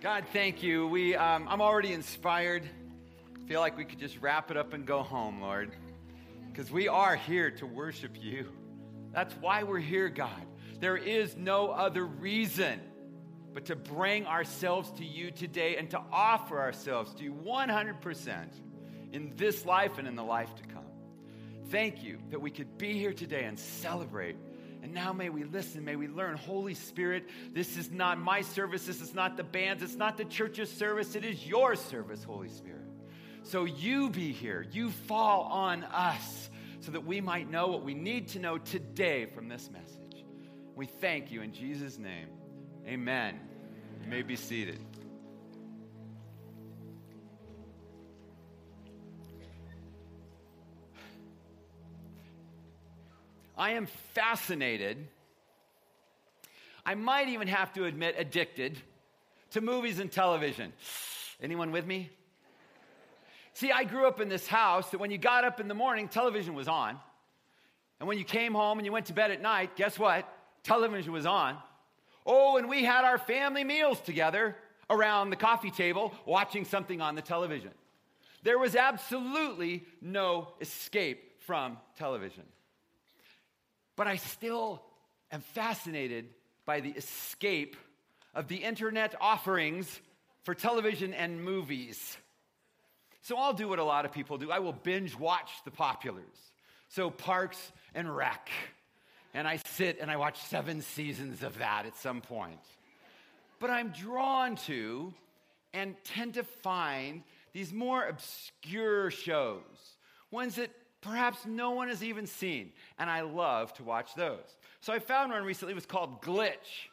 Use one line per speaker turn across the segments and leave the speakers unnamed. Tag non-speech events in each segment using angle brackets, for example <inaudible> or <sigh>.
God, thank you. We, um, I'm already inspired. Feel like we could just wrap it up and go home, Lord, because we are here to worship you. That's why we're here, God. There is no other reason but to bring ourselves to you today and to offer ourselves to you 100% in this life and in the life to come. Thank you that we could be here today and celebrate and now may we listen, may we learn. Holy Spirit, this is not my service, this is not the band's, it's not the church's service, it is your service, Holy Spirit. So you be here, you fall on us so that we might know what we need to know today from this message. We thank you in Jesus' name. Amen. You may be seated. I am fascinated. I might even have to admit, addicted to movies and television. Anyone with me? See, I grew up in this house that when you got up in the morning, television was on. And when you came home and you went to bed at night, guess what? Television was on. Oh, and we had our family meals together around the coffee table watching something on the television. There was absolutely no escape from television. But I still am fascinated by the escape of the internet offerings for television and movies. So I'll do what a lot of people do. I will binge watch the populars. So Parks and Rec. And I sit and I watch seven seasons of that at some point. But I'm drawn to and tend to find these more obscure shows, ones that perhaps no one has even seen. And I love to watch those. So I found one recently, it was called Glitch.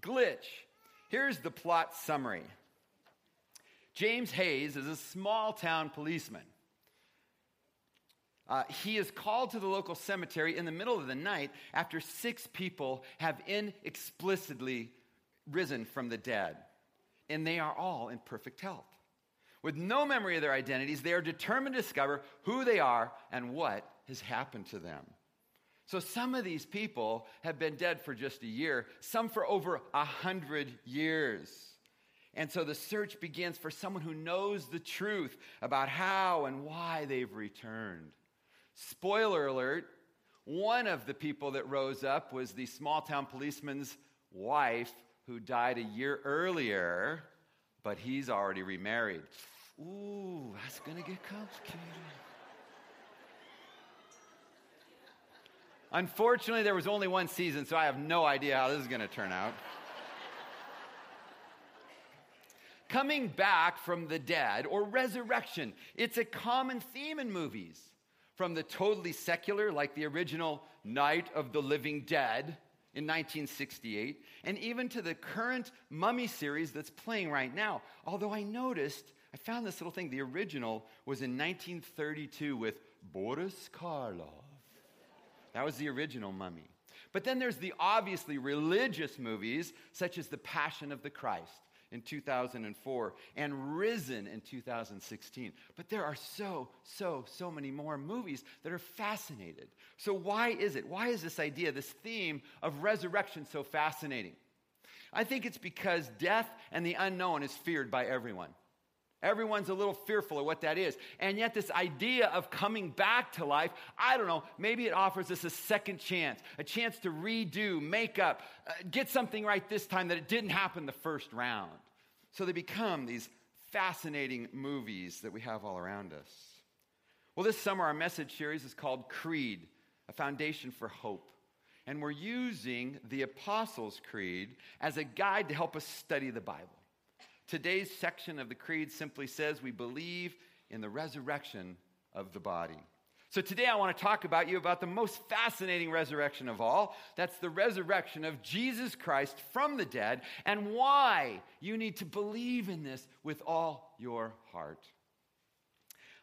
Glitch. Here's the plot summary James Hayes is a small town policeman. Uh, he is called to the local cemetery in the middle of the night after six people have inexplicably risen from the dead, and they are all in perfect health. With no memory of their identities, they are determined to discover who they are and what has happened to them. So some of these people have been dead for just a year, some for over a hundred years. And so the search begins for someone who knows the truth about how and why they've returned. Spoiler alert one of the people that rose up was the small town policeman's wife who died a year earlier, but he's already remarried. Ooh, that's going to get complicated. Unfortunately, there was only one season, so I have no idea how this is going to turn out. Coming back from the dead or resurrection, it's a common theme in movies. From the totally secular, like the original Night of the Living Dead in 1968, and even to the current Mummy series that's playing right now. Although I noticed I found this little thing. The original was in 1932 with Boris Karloff. That was the original mummy. But then there's the obviously religious movies, such as The Passion of the Christ in 2004 and Risen in 2016. But there are so, so, so many more movies that are fascinated. So, why is it? Why is this idea, this theme of resurrection so fascinating? I think it's because death and the unknown is feared by everyone. Everyone's a little fearful of what that is. And yet, this idea of coming back to life, I don't know, maybe it offers us a second chance, a chance to redo, make up, uh, get something right this time that it didn't happen the first round. So they become these fascinating movies that we have all around us. Well, this summer, our message series is called Creed, a foundation for hope. And we're using the Apostles' Creed as a guide to help us study the Bible. Today's section of the Creed simply says we believe in the resurrection of the body. So today I want to talk about you about the most fascinating resurrection of all. That's the resurrection of Jesus Christ from the dead and why you need to believe in this with all your heart.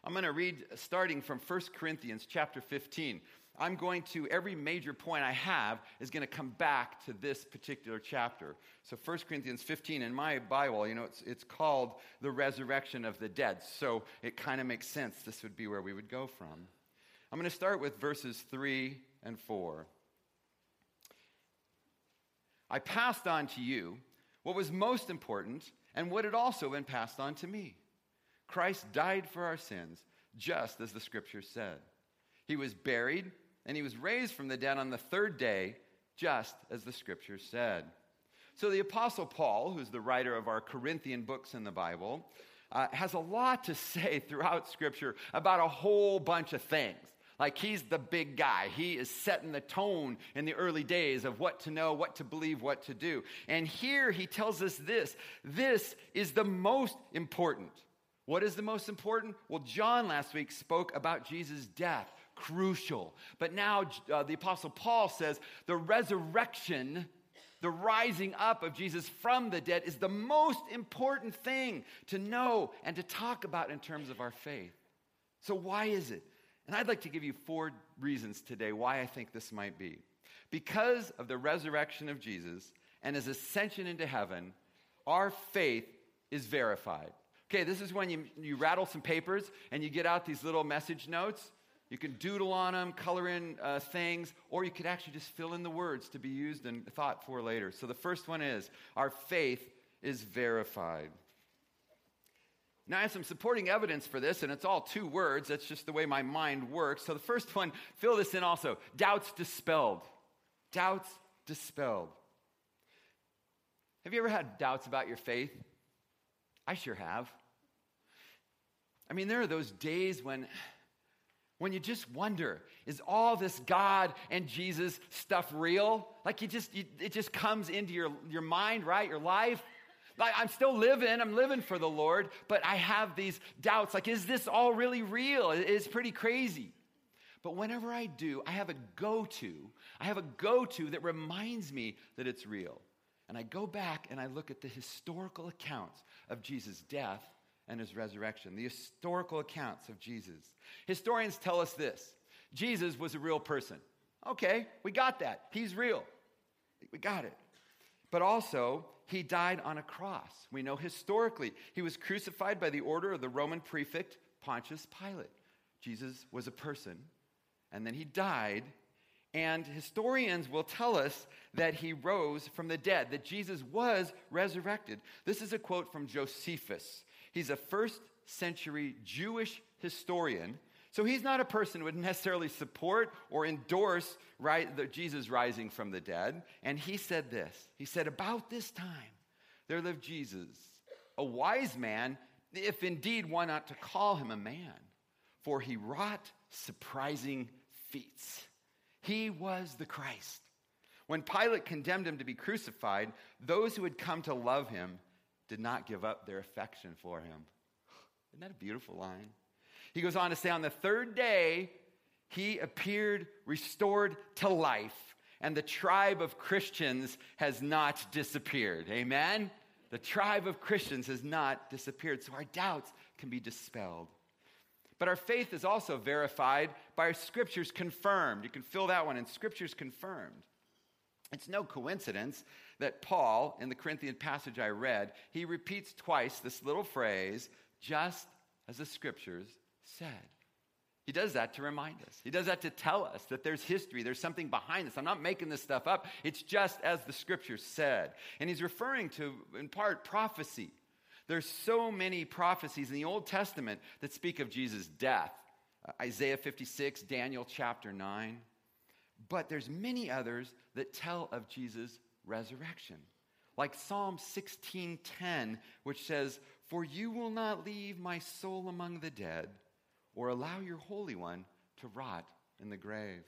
I'm going to read starting from 1 Corinthians chapter 15. I'm going to, every major point I have is going to come back to this particular chapter. So 1 Corinthians 15 in my Bible, you know, it's, it's called the resurrection of the dead. So it kind of makes sense. This would be where we would go from. I'm going to start with verses 3 and 4. I passed on to you what was most important and what had also been passed on to me? Christ died for our sins, just as the scripture said. He was buried, and he was raised from the dead on the third day, just as the scriptures said. So the Apostle Paul, who's the writer of our Corinthian books in the Bible, uh, has a lot to <laughs> say throughout Scripture about a whole bunch of things. Like he's the big guy. He is setting the tone in the early days of what to know, what to believe, what to do. And here he tells us this this is the most important. What is the most important? Well, John last week spoke about Jesus' death, crucial. But now uh, the Apostle Paul says the resurrection the rising up of Jesus from the dead is the most important thing to know and to talk about in terms of our faith. So, why is it? And I'd like to give you four reasons today why I think this might be. Because of the resurrection of Jesus and his ascension into heaven, our faith is verified. Okay, this is when you, you rattle some papers and you get out these little message notes you can doodle on them, color in uh, things, or you could actually just fill in the words to be used and thought for later. So the first one is our faith is verified. Now, I have some supporting evidence for this, and it's all two words. That's just the way my mind works. So the first one, fill this in also doubts dispelled. Doubts dispelled. Have you ever had doubts about your faith? I sure have. I mean, there are those days when when you just wonder is all this god and jesus stuff real? Like you just you, it just comes into your, your mind right? Your life. Like i'm still living i'm living for the lord but i have these doubts. Like is this all really real? It's pretty crazy. But whenever i do i have a go-to i have a go-to that reminds me that it's real. And i go back and i look at the historical accounts of jesus death and his resurrection, the historical accounts of Jesus. Historians tell us this Jesus was a real person. Okay, we got that. He's real. We got it. But also, he died on a cross. We know historically he was crucified by the order of the Roman prefect Pontius Pilate. Jesus was a person, and then he died. And historians will tell us that he rose from the dead, that Jesus was resurrected. This is a quote from Josephus. He's a first century Jewish historian. So he's not a person who would necessarily support or endorse right, the, Jesus rising from the dead. And he said this He said, About this time, there lived Jesus, a wise man, if indeed one ought to call him a man, for he wrought surprising feats. He was the Christ. When Pilate condemned him to be crucified, those who had come to love him did not give up their affection for him. Isn't that a beautiful line? He goes on to say, On the third day, he appeared restored to life, and the tribe of Christians has not disappeared. Amen? The tribe of Christians has not disappeared, so our doubts can be dispelled. But our faith is also verified by our scriptures confirmed. You can fill that one in scriptures confirmed. It's no coincidence that Paul, in the Corinthian passage I read, he repeats twice this little phrase, just as the scriptures said. He does that to remind us. He does that to tell us that there's history, there's something behind this. I'm not making this stuff up. It's just as the scriptures said. And he's referring to, in part, prophecy. There's so many prophecies in the Old Testament that speak of Jesus' death. Uh, Isaiah 56, Daniel chapter 9. But there's many others that tell of Jesus' resurrection. Like Psalm 16:10, which says, "For you will not leave my soul among the dead, or allow your holy one to rot in the grave."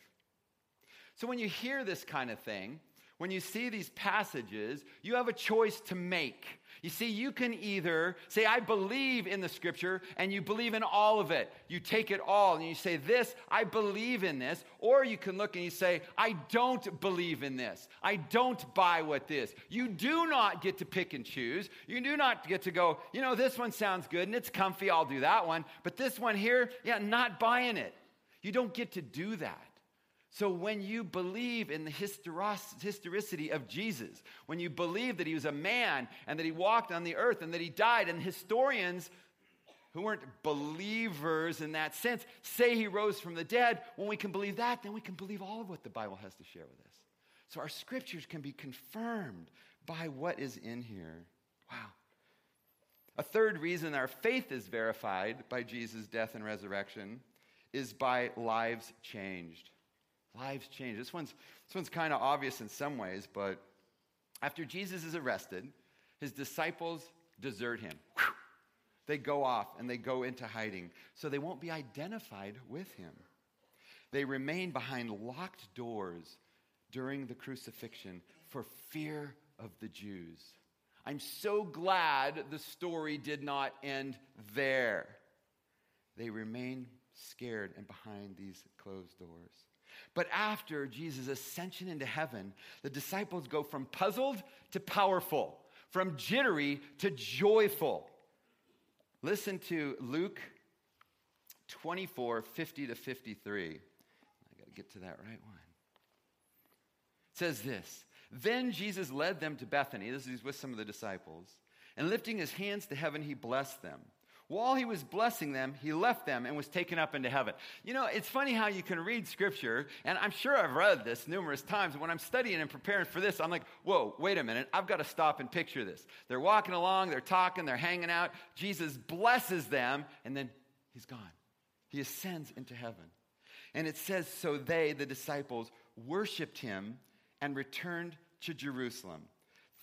So when you hear this kind of thing, when you see these passages, you have a choice to make. You see, you can either say, I believe in the scripture, and you believe in all of it. You take it all, and you say, This, I believe in this. Or you can look and you say, I don't believe in this. I don't buy what this. You do not get to pick and choose. You do not get to go, you know, this one sounds good and it's comfy, I'll do that one. But this one here, yeah, not buying it. You don't get to do that. So, when you believe in the historicity of Jesus, when you believe that he was a man and that he walked on the earth and that he died, and historians who weren't believers in that sense say he rose from the dead, when we can believe that, then we can believe all of what the Bible has to share with us. So, our scriptures can be confirmed by what is in here. Wow. A third reason our faith is verified by Jesus' death and resurrection is by lives changed. Lives change. This one's, this one's kind of obvious in some ways, but after Jesus is arrested, his disciples desert him. They go off and they go into hiding, so they won't be identified with him. They remain behind locked doors during the crucifixion for fear of the Jews. I'm so glad the story did not end there. They remain scared and behind these closed doors. But after Jesus' ascension into heaven, the disciples go from puzzled to powerful, from jittery to joyful. Listen to Luke 24 50 to 53. I got to get to that right one. It says this Then Jesus led them to Bethany. This is with some of the disciples. And lifting his hands to heaven, he blessed them. While he was blessing them, he left them and was taken up into heaven. You know, it's funny how you can read scripture, and I'm sure I've read this numerous times. When I'm studying and preparing for this, I'm like, whoa, wait a minute. I've got to stop and picture this. They're walking along, they're talking, they're hanging out. Jesus blesses them, and then he's gone. He ascends into heaven. And it says, so they, the disciples, worshiped him and returned to Jerusalem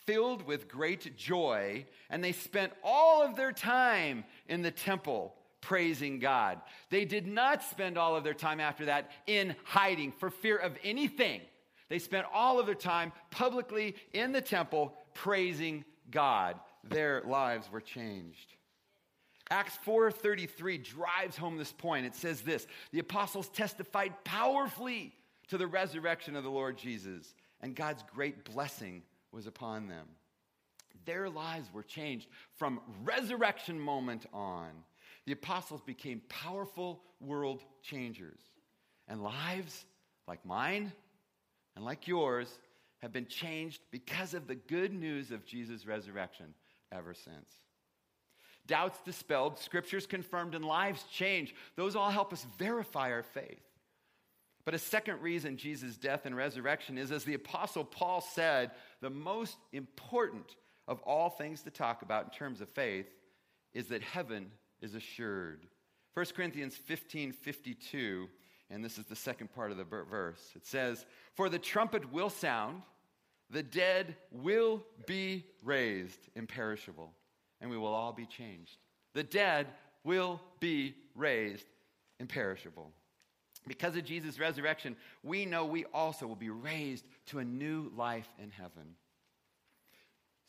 filled with great joy, and they spent all of their time in the temple praising God. They did not spend all of their time after that in hiding for fear of anything. They spent all of their time publicly in the temple praising God. Their lives were changed. Acts 4:33 drives home this point. It says this, the apostles testified powerfully to the resurrection of the Lord Jesus and God's great blessing was upon them. Their lives were changed from resurrection moment on. The apostles became powerful world changers. And lives like mine and like yours have been changed because of the good news of Jesus' resurrection ever since. Doubts dispelled, scriptures confirmed, and lives changed. Those all help us verify our faith. But a second reason Jesus' death and resurrection is, as the Apostle Paul said, the most important of all things to talk about in terms of faith is that heaven is assured. 1 Corinthians 15 52, and this is the second part of the verse. It says, For the trumpet will sound, the dead will be raised imperishable, and we will all be changed. The dead will be raised imperishable. Because of Jesus' resurrection, we know we also will be raised to a new life in heaven.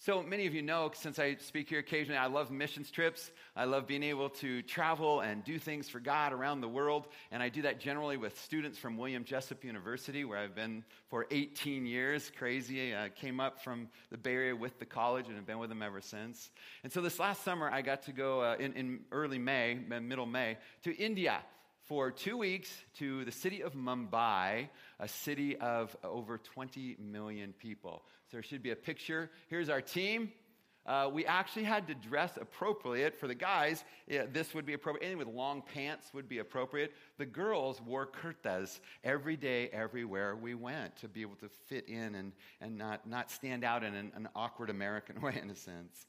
So many of you know, since I speak here occasionally, I love missions trips. I love being able to travel and do things for God around the world. And I do that generally with students from William Jessup University, where I've been for 18 years. Crazy. I came up from the Bay Area with the college and have been with them ever since. And so this last summer, I got to go uh, in, in early May, middle May, to India for two weeks to the city of Mumbai, a city of over 20 million people. So there should be a picture. Here's our team. Uh, we actually had to dress appropriate for the guys. Yeah, this would be appropriate. Anything with long pants would be appropriate. The girls wore kurtas every day, everywhere we went to be able to fit in and, and not, not stand out in an, an awkward American <laughs> way, in a sense.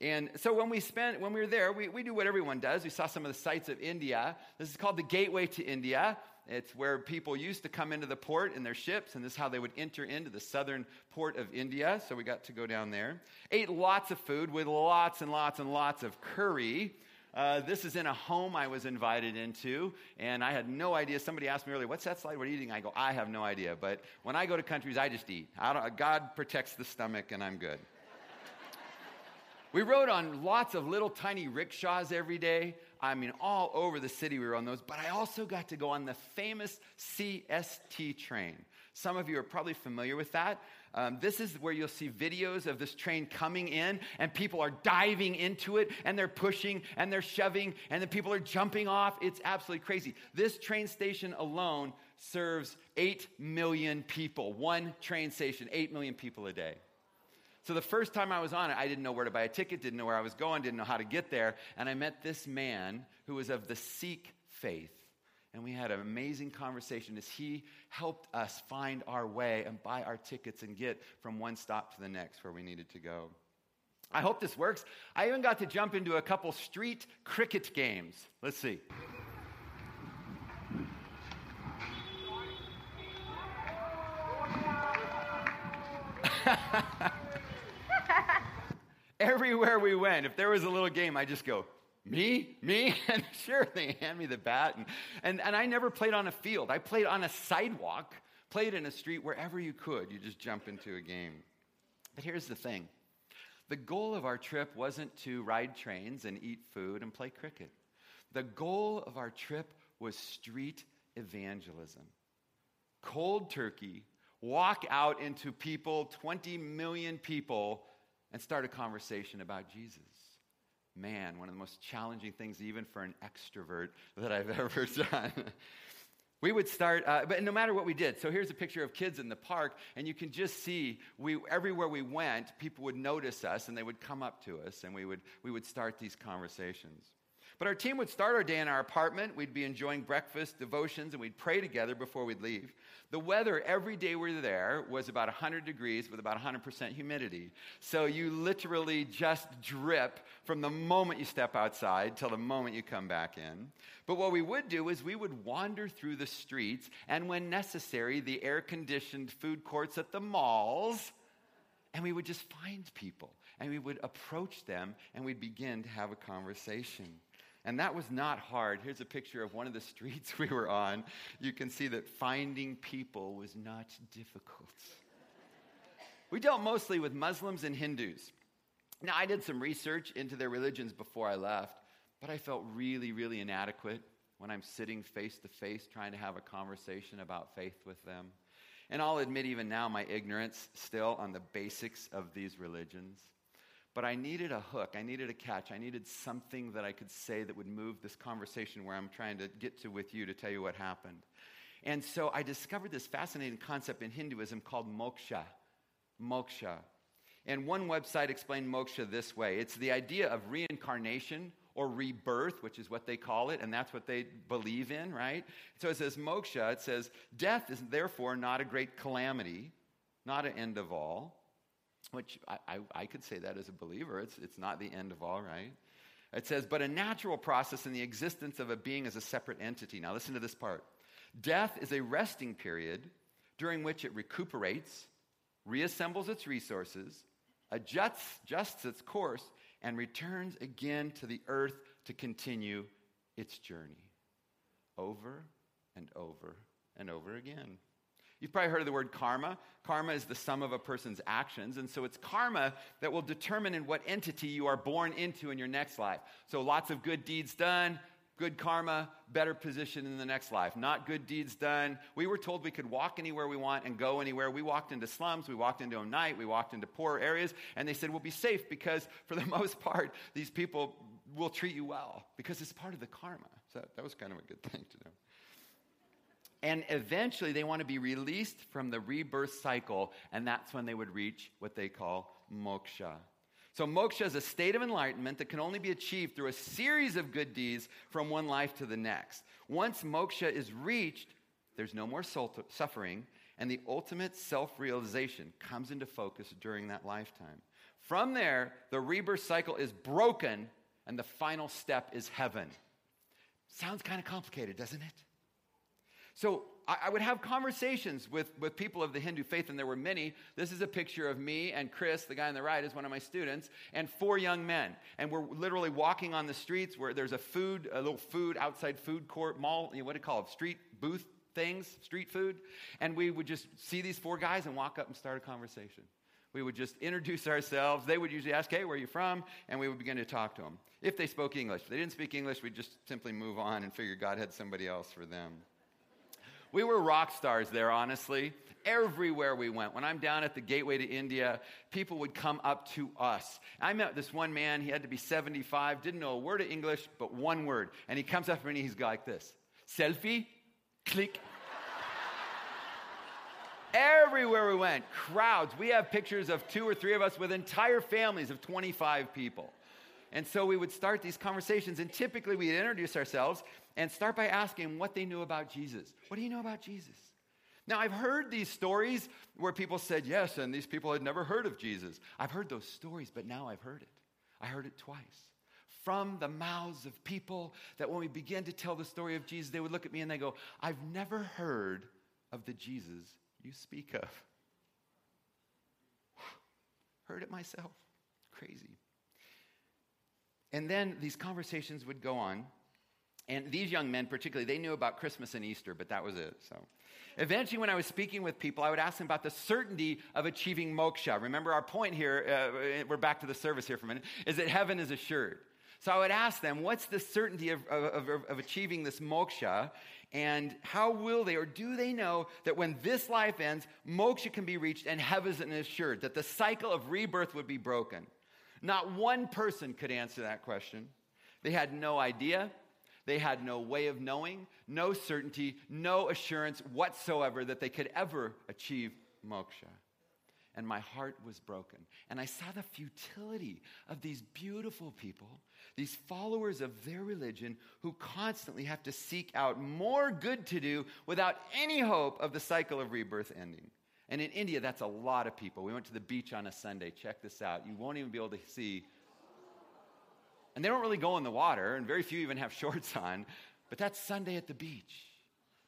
And so when we spent, when we were there, we, we do what everyone does. We saw some of the sights of India. This is called the Gateway to India. It's where people used to come into the port in their ships, and this is how they would enter into the southern port of India. So we got to go down there. Ate lots of food with lots and lots and lots of curry. Uh, this is in a home I was invited into, and I had no idea. Somebody asked me earlier, "What's that slide? What are you eating?" I go, "I have no idea." But when I go to countries, I just eat. God protects the stomach, and I'm good. We rode on lots of little tiny rickshaws every day. I mean, all over the city we were on those. But I also got to go on the famous CST train. Some of you are probably familiar with that. Um, this is where you'll see videos of this train coming in, and people are diving into it, and they're pushing, and they're shoving, and the people are jumping off. It's absolutely crazy. This train station alone serves 8 million people. One train station, 8 million people a day. So the first time I was on it, I didn't know where to buy a ticket, didn't know where I was going, didn't know how to get there. And I met this man who was of the Sikh faith. And we had an amazing conversation as he helped us find our way and buy our tickets and get from one stop to the next where we needed to go. I hope this works. I even got to jump into a couple street cricket games. Let's see. <laughs> Everywhere we went, if there was a little game, I just go, me? Me? <laughs> And sure, they hand me the bat. And, and, and I never played on a field. I played on a sidewalk, played in a street, wherever you could. You just jump into a game. But here's the thing the goal of our trip wasn't to ride trains and eat food and play cricket. The goal of our trip was street evangelism. Cold turkey, walk out into people, 20 million people, and start a conversation about Jesus. Man, one of the most challenging things, even for an extrovert, that I've <laughs> ever done. We would start, uh, but no matter what we did. So here's a picture of kids in the park, and you can just see we, everywhere we went, people would notice us and they would come up to us, and we would, we would start these conversations. But our team would start our day in our apartment. We'd be enjoying breakfast, devotions, and we'd pray together before we'd leave. The weather every day we were there was about 100 degrees with about 100% humidity. So you literally just drip from the moment you step outside till the moment you come back in. But what we would do is we would wander through the streets and, when necessary, the air conditioned food courts at the malls. And we would just find people and we would approach them and we'd begin to have a conversation. And that was not hard. Here's a picture of one of the <laughs> streets we were on. You can see that finding people was not difficult. We dealt mostly with Muslims and Hindus. Now, I did some research into their religions before I left, but I felt really, really inadequate when I'm sitting face to face trying to have a conversation about faith with them. And I'll admit, even now, my ignorance still on the basics of these religions. But I needed a hook. I needed a catch. I needed something that I could say that would move this conversation where I'm trying to get to with you to tell you what happened. And so I discovered this fascinating concept in Hinduism called moksha. Moksha. And one website explained moksha this way it's the idea of reincarnation or rebirth, which is what they call it, and that's what they believe in, right? So it says moksha, it says, death is therefore not a great calamity, not an end of all which I, I, I, could say that as a believer. It's, it's not the end of all, right? It says, but a natural process in the existence of a being as a separate entity. Now, listen to this part. Death is a resting period during which it recuperates, reassembles its resources, adjusts, adjusts its course, and returns again to the earth to continue its journey over and over and over again. You've probably heard of the word karma. Karma is the sum of a person's actions. And so it's karma that will determine in what entity you are born into in your next life. So lots of good deeds done, good karma, better position in the next life. Not good deeds done. We were told we could walk anywhere we want and go anywhere. We walked into slums, we walked into a night, we walked into poor areas, and they said, We'll be safe because for the <laughs> most part, these people will treat you well because it's part of the karma. So that was kind of a good thing to know. And eventually, they want to be released from the rebirth cycle, and that's when they would reach what they call moksha. So, moksha is a state of enlightenment that can only be achieved through a series of good deeds from one life to the next. Once moksha is reached, there's no more suffering, and the ultimate self realization comes into focus during that lifetime. From there, the rebirth cycle is broken, and the final step is heaven. Sounds kind of complicated, doesn't it? So I, would have conversations with, with people of the Hindu faith, and there were many. This is a picture of me and Chris, the guy on the right, is one of my students, and four young men. And we're literally walking on the streets where there's a food, a little food outside food court, mall, you know, what do you call it, street booth things, street food. And we would just see these four guys and walk up and start a conversation. We would just introduce ourselves. They would usually ask, Hey, where are you from? And we would begin to talk to them. If they spoke English. If they didn't speak English, we'd just simply move on and figure God had somebody else for them. We were rock stars there, honestly. Everywhere we went. When I'm down at the gateway to India, people would come up to us. I met this one man, he had to be 75, didn't know a word of English, but one word. And he comes up to me and he's like this selfie, click. Everywhere we went, crowds. We have pictures of two or three of us with entire families of 25 people. And so we would start these conversations, and typically we'd introduce ourselves and start by asking what they knew about Jesus. What do you know about Jesus? Now, I've heard these stories where people said yes, and these people had never heard of Jesus. I've heard those stories, but now I've heard it. I heard it twice from the mouths of people that when we begin to tell the story of Jesus, they would look at me and they go, I've never heard of the Jesus you speak of. <sighs> Heard it myself. Crazy. And then these conversations would go on. And these young men, particularly, they knew about Christmas and Easter, but that was it. So eventually, when I was speaking with people, I would ask them about the certainty of achieving moksha. Remember, our point here, uh, we're back to the service here for a minute, is that heaven is assured. So I would ask them, what's the certainty of, of, of, of achieving this moksha? And how will they or do they know that when this life ends, moksha can be reached and heaven is assured, that the cycle of rebirth would be broken? Not one person could answer that question. They had no idea. They had no way of knowing, no certainty, no assurance whatsoever that they could ever achieve moksha and my heart was broken. And I saw the futility of these beautiful people, these followers of their religion, who constantly have to seek out more good to do without any hope of the cycle of rebirth ending. And in India, that's a lot of people. We went to the beach on a Sunday. Check this out. You won't even be able to see. And they don't really go in the water, and very few even have <laughs> shorts on. But that's Sunday at the beach.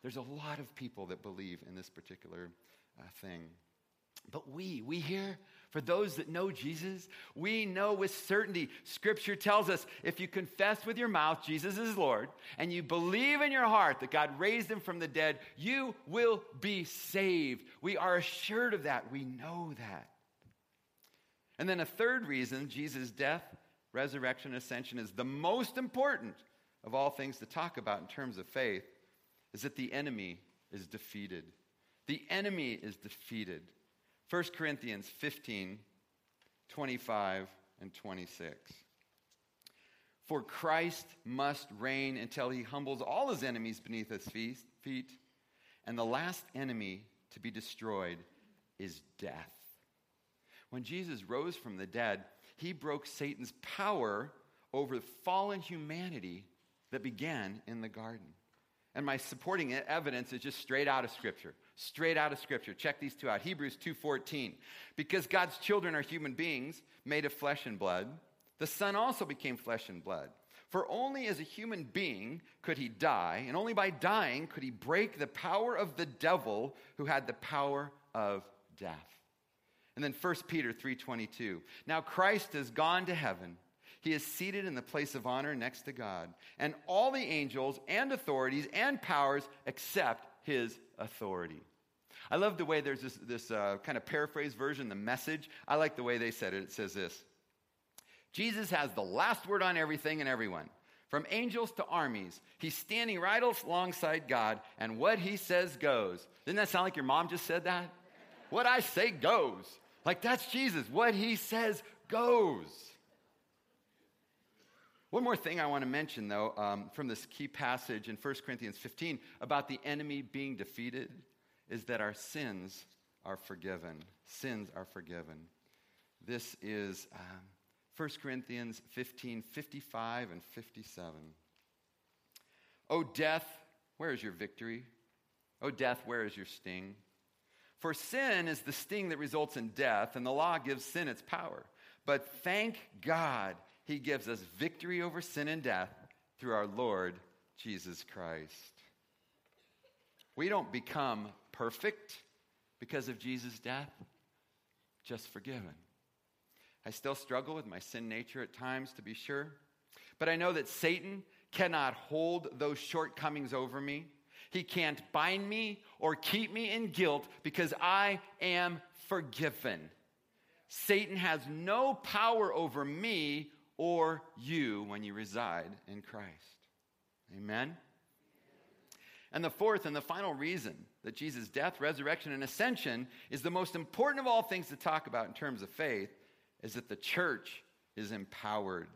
There's a lot of people that believe in this particular uh, thing. But we, we here, for those that know Jesus, we know with certainty. Scripture tells us if you confess with your mouth Jesus is Lord and you believe in your heart that God raised him from the dead, you will be saved. We are assured of that. We know that. And then a third reason Jesus' death, resurrection, and ascension is the most important of all things to talk about in terms of faith is that the enemy is defeated. The enemy is defeated. 1 Corinthians 15, 25, and 26. For Christ must reign until he humbles all his enemies beneath his feet, and the last enemy to be destroyed is death. When Jesus rose from the dead, he broke Satan's power over fallen humanity that began in the garden. And my supporting evidence is just straight out of Scripture. Straight out of Scripture. Check these two out. Hebrews 2.14. Because God's children are human beings made of flesh and blood, the Son also became flesh and blood. For only as a human being could he die, and only by dying could he break the power of the devil who had the power of death. And then 1 Peter 3:22. Now Christ has gone to heaven he is seated in the place of honor next to God. And all the angels and authorities and powers accept his authority. I love the way there's this, this uh, kind of paraphrase version, the message. I like the way they said it. It says this Jesus has the last word on everything and everyone. From angels to armies, he's standing right alongside God, and what he says goes. Didn't that sound like your mom just said that? What I say goes. Like that's Jesus. What he says goes. One more thing I want to mention, though, um, from this key passage in 1 Corinthians 15 about the enemy being defeated is that our sins are forgiven. Sins are forgiven. This is um, 1 Corinthians 15 55 and 57. O death, where is your victory? O death, where is your sting? For sin is the sting that results in death, and the law gives sin its power. But thank God he gives us victory over sin and death through our Lord Jesus Christ. We don't become perfect because of Jesus' death, just forgiven. I still struggle with my sin nature at times, to be sure, but I know that Satan cannot hold those shortcomings over me. He can't bind me or keep me in guilt because I am forgiven. Satan has no power over me or you when you reside in Christ. Amen? And the fourth and the final reason that Jesus' death, resurrection, and ascension is the most important of all things to talk about in terms of faith is that the church is empowered.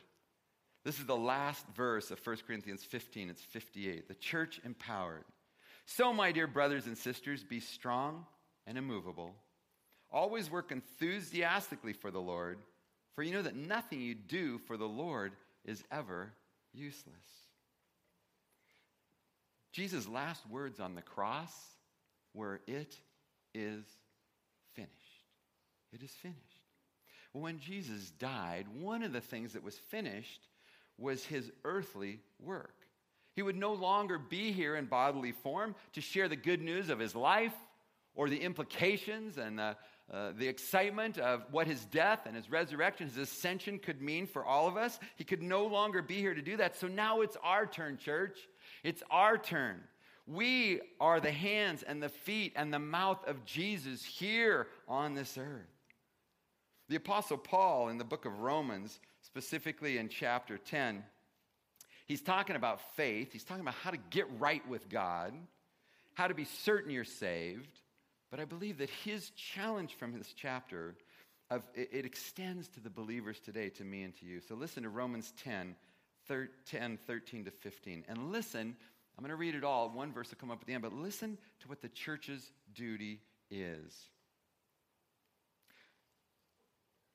This is the last verse of 1 Corinthians 15, it's 58. The church empowered. So, my dear brothers and sisters, be strong and immovable. Always work enthusiastically for the Lord for you know that nothing you do for the Lord is ever useless. Jesus' last words on the cross where it is finished. It is finished. When Jesus died, one of the things that was finished was his earthly work. He would no longer be here in bodily form to share the good news of his life or the implications and the, uh, the excitement of what his death and his resurrection, his ascension could mean for all of us. He could no longer be here to do that. So now it's our turn, church. It's our turn. We are the hands and the feet and the mouth of Jesus here on this earth. The Apostle Paul in the book of Romans, specifically in chapter 10, he's talking about faith. He's talking about how to get right with God, how to be certain you're saved. But I believe that his challenge from this chapter of, it, it extends to the believers today, to me and to you. So listen to Romans 10, 10, 13 to 15. And listen, I'm going to read it all. One verse will come up at the end, but listen to what the church's duty is.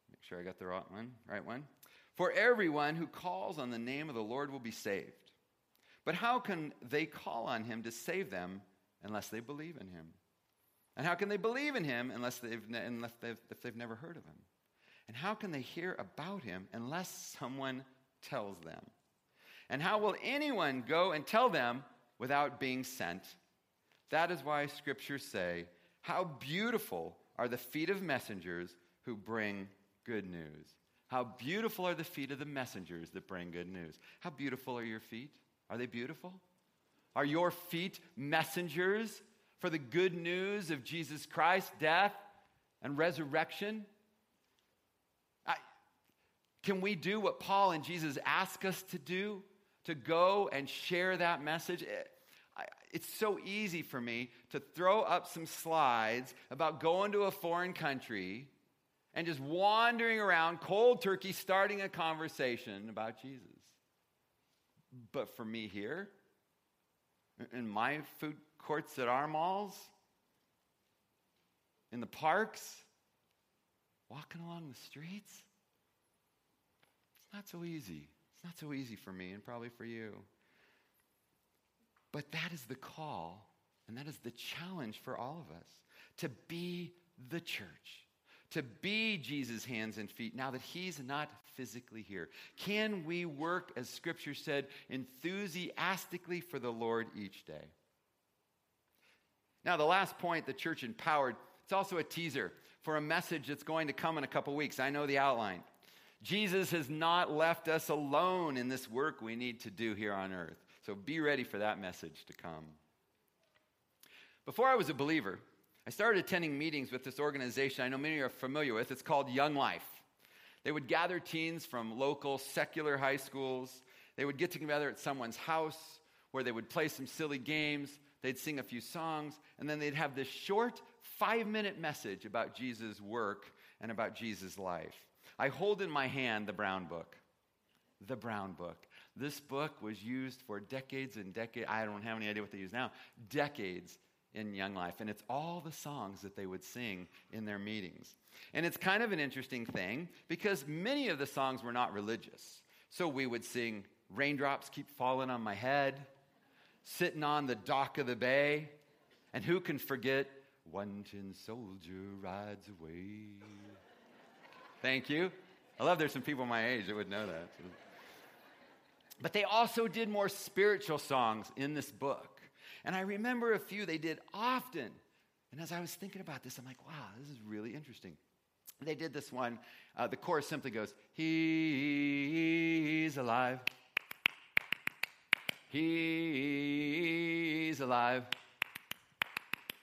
Make sure I got the right one. Right one. For everyone who calls on the name of the Lord will be saved. But how can they call on him to save them unless they believe in him? And how can they believe in him unless they've, unless they've, if they've never heard of him? And how can they hear about him unless someone tells them? And how will anyone go and tell them without being sent? That is why scriptures say, How beautiful are the feet of messengers who bring good news. How beautiful are the feet of the messengers that bring good news. How beautiful are your feet? Are they beautiful? Are your feet messengers for the good news of Jesus Christ, death and resurrection? I, can we do what Paul and Jesus ask us to do? To go and share that message? It, it's so easy for me to throw up some slides about going to a foreign country and just wandering around cold turkey starting a conversation about Jesus. But for me here, in my food courts at our malls, in the parks, walking along the streets. It's not so easy. It's not so easy for me and probably for you. But that is the call and that is the challenge for all of us to be the church, to be Jesus' hands and feet now that he's not physically here. Can we work, as scripture said, enthusiastically for the Lord each day? Now, the last point, the church empowered, it's also a teaser for a message that's going to come in a couple weeks. I know the outline. Jesus has not left us alone in this work we need to do here on earth. So be ready for that message to come. Before I was a believer, I started attending meetings with this organization I know many are familiar with. It's called Young Life. They would gather teens from local secular high schools. They would get together at someone's house where they would play some silly games they'd sing a few songs, and then they'd have this short five minute message about Jesus' work and about Jesus' life. I hold in my hand the Brown Book. The Brown Book. This book was used for decades and decades. I don't have any idea what they use now. Decades in Young Life. And it's all the songs that they would sing in their meetings. And it's kind of an interesting thing because many of the songs were not religious. So we would sing, Raindrops Keep Falling on My Head sitting on the dock of the bay. And who can forget, one tin soldier rides away? Thank you. I love there's some people my age that would know that. But they also did more spiritual songs in this book. And I remember a few they did often. And as I was thinking about this, I'm like, wow, this is really interesting. They did this one. Uh, the chorus simply goes, He's alive. He's alive.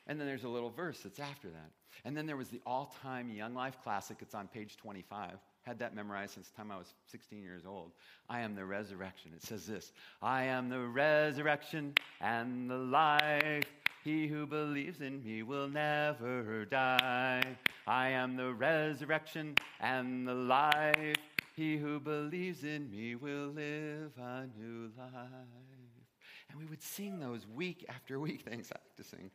And then there's a little verse that's after that. And then there was the all time Young Life classic. It's on page 25. Had that memorized since the time I was 16 years old. I am the resurrection. It says this I am the resurrection and the life. He who believes in me will never die. I am the resurrection and the life. He who believes in me will live a new life. And we would sing those week after week. <laughs> Thanks, I like to sing.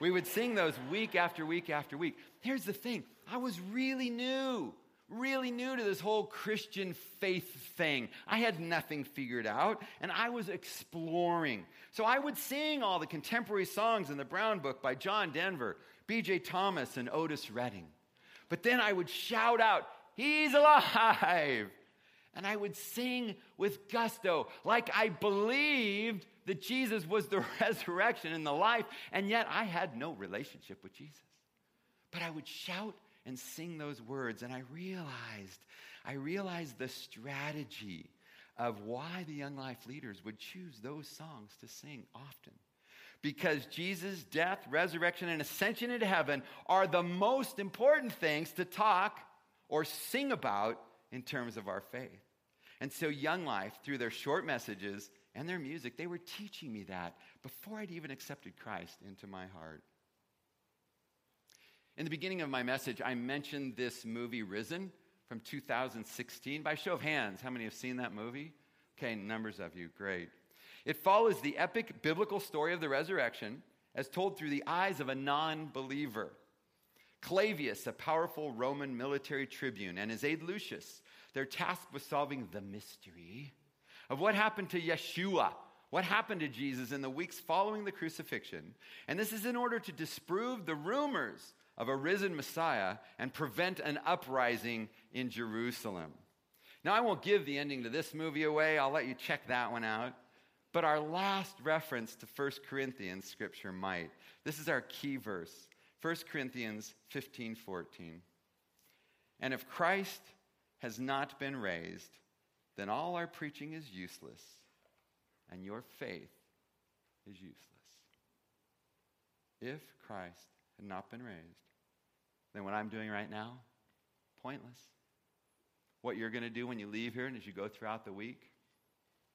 We would sing those week after week after week. Here's the thing I was really new really new to this whole Christian faith thing. I had nothing figured out, and I was exploring. So I would sing all the contemporary songs in the Brown Book by John Denver, B.J. Thomas, and Otis Redding. But then I would shout out, He's alive! And I would sing with gusto, like I believed that Jesus was the <laughs> resurrection and the life, and yet I had no relationship with Jesus. But I would shout and sing those words. And I realized, I realized the strategy of why the Young Life leaders would choose those songs to sing often. Because Jesus' death, resurrection, and ascension into heaven are the most important things to talk or sing about in terms of our faith. And so, Young Life, through their short messages and their music, they were teaching me that before I'd even accepted Christ into my heart. In the beginning of my message, I mentioned this movie, Risen, from 2016. By show of hands, how many have seen that movie? Okay, numbers of you, great. It follows the epic biblical story of the resurrection as told through the eyes of a non believer. Clavius, a powerful Roman military tribune, and his aide Lucius, they're tasked with solving the mystery of what happened to Yeshua, what happened to Jesus in the weeks following the crucifixion. And this is in order to disprove the rumors of a risen Messiah and prevent an uprising in Jerusalem. Now, I won't give the ending to this movie away, I'll let you check that one out. But our last reference to 1 Corinthians scripture might. This is our key verse 1 Corinthians 15 14. And if Christ has not been raised, then all our preaching is useless, and your faith is useless. If Christ had not been raised, then what I'm doing right now, pointless. What you're going to do when you leave here and as you go throughout the week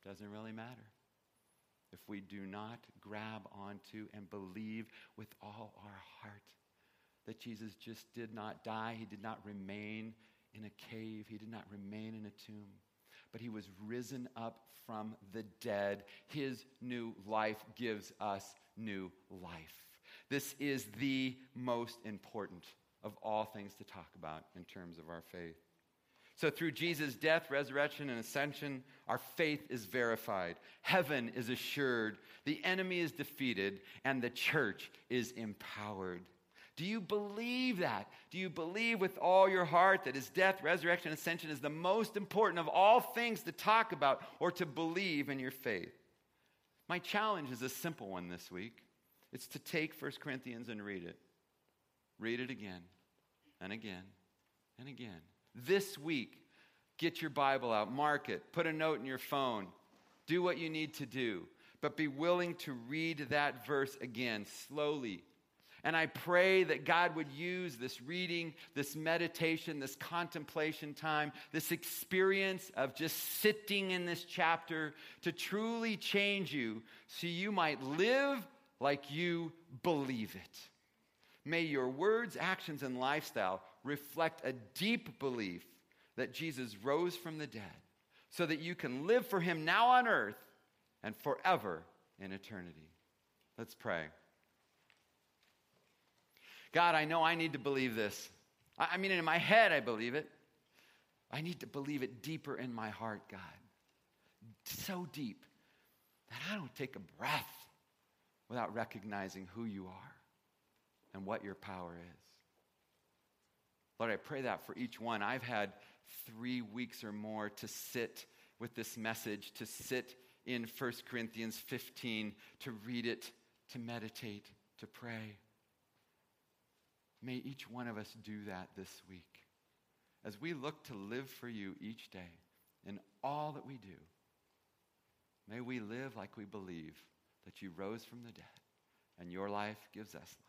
doesn't really matter. If we do not grab onto and believe with all our heart that Jesus just did not die, he did not remain in a cave, he did not remain in a tomb, but he was risen up from the dead. His new life gives us new life. This is the most important of all things to talk about in terms of our faith. So, through Jesus' death, resurrection, and ascension, our faith is verified. Heaven is assured. The enemy is defeated, and the church is empowered. Do you believe that? Do you believe with all your heart that his death, resurrection, and ascension is the most important of all things to talk about or to believe in your faith? My challenge is a simple one this week it's to take 1 Corinthians and read it. Read it again and again and again. This week, get your Bible out, mark it, put a note in your phone, do what you need to do, but be willing to read that verse again slowly. And I pray that God would use this reading, this meditation, this contemplation time, this experience of just sitting in this chapter to truly change you so you might live like you believe it. May your words, actions, and lifestyle reflect a deep belief that Jesus rose from the dead so that you can live for him now on earth and forever in eternity. Let's pray. God, I know I need to believe this. I mean, in my head, I believe it. I need to believe it deeper in my heart, God. So deep that I don't take a breath without recognizing who you are and what your power is. Lord, I pray that for each one. I've had three weeks or more to sit with this message, to sit in 1 Corinthians 15, to read it, to meditate, to pray. May each one of us do that this week as we look to live for you each day in all that we do. May we live like we believe that you rose from the dead and your life gives us life.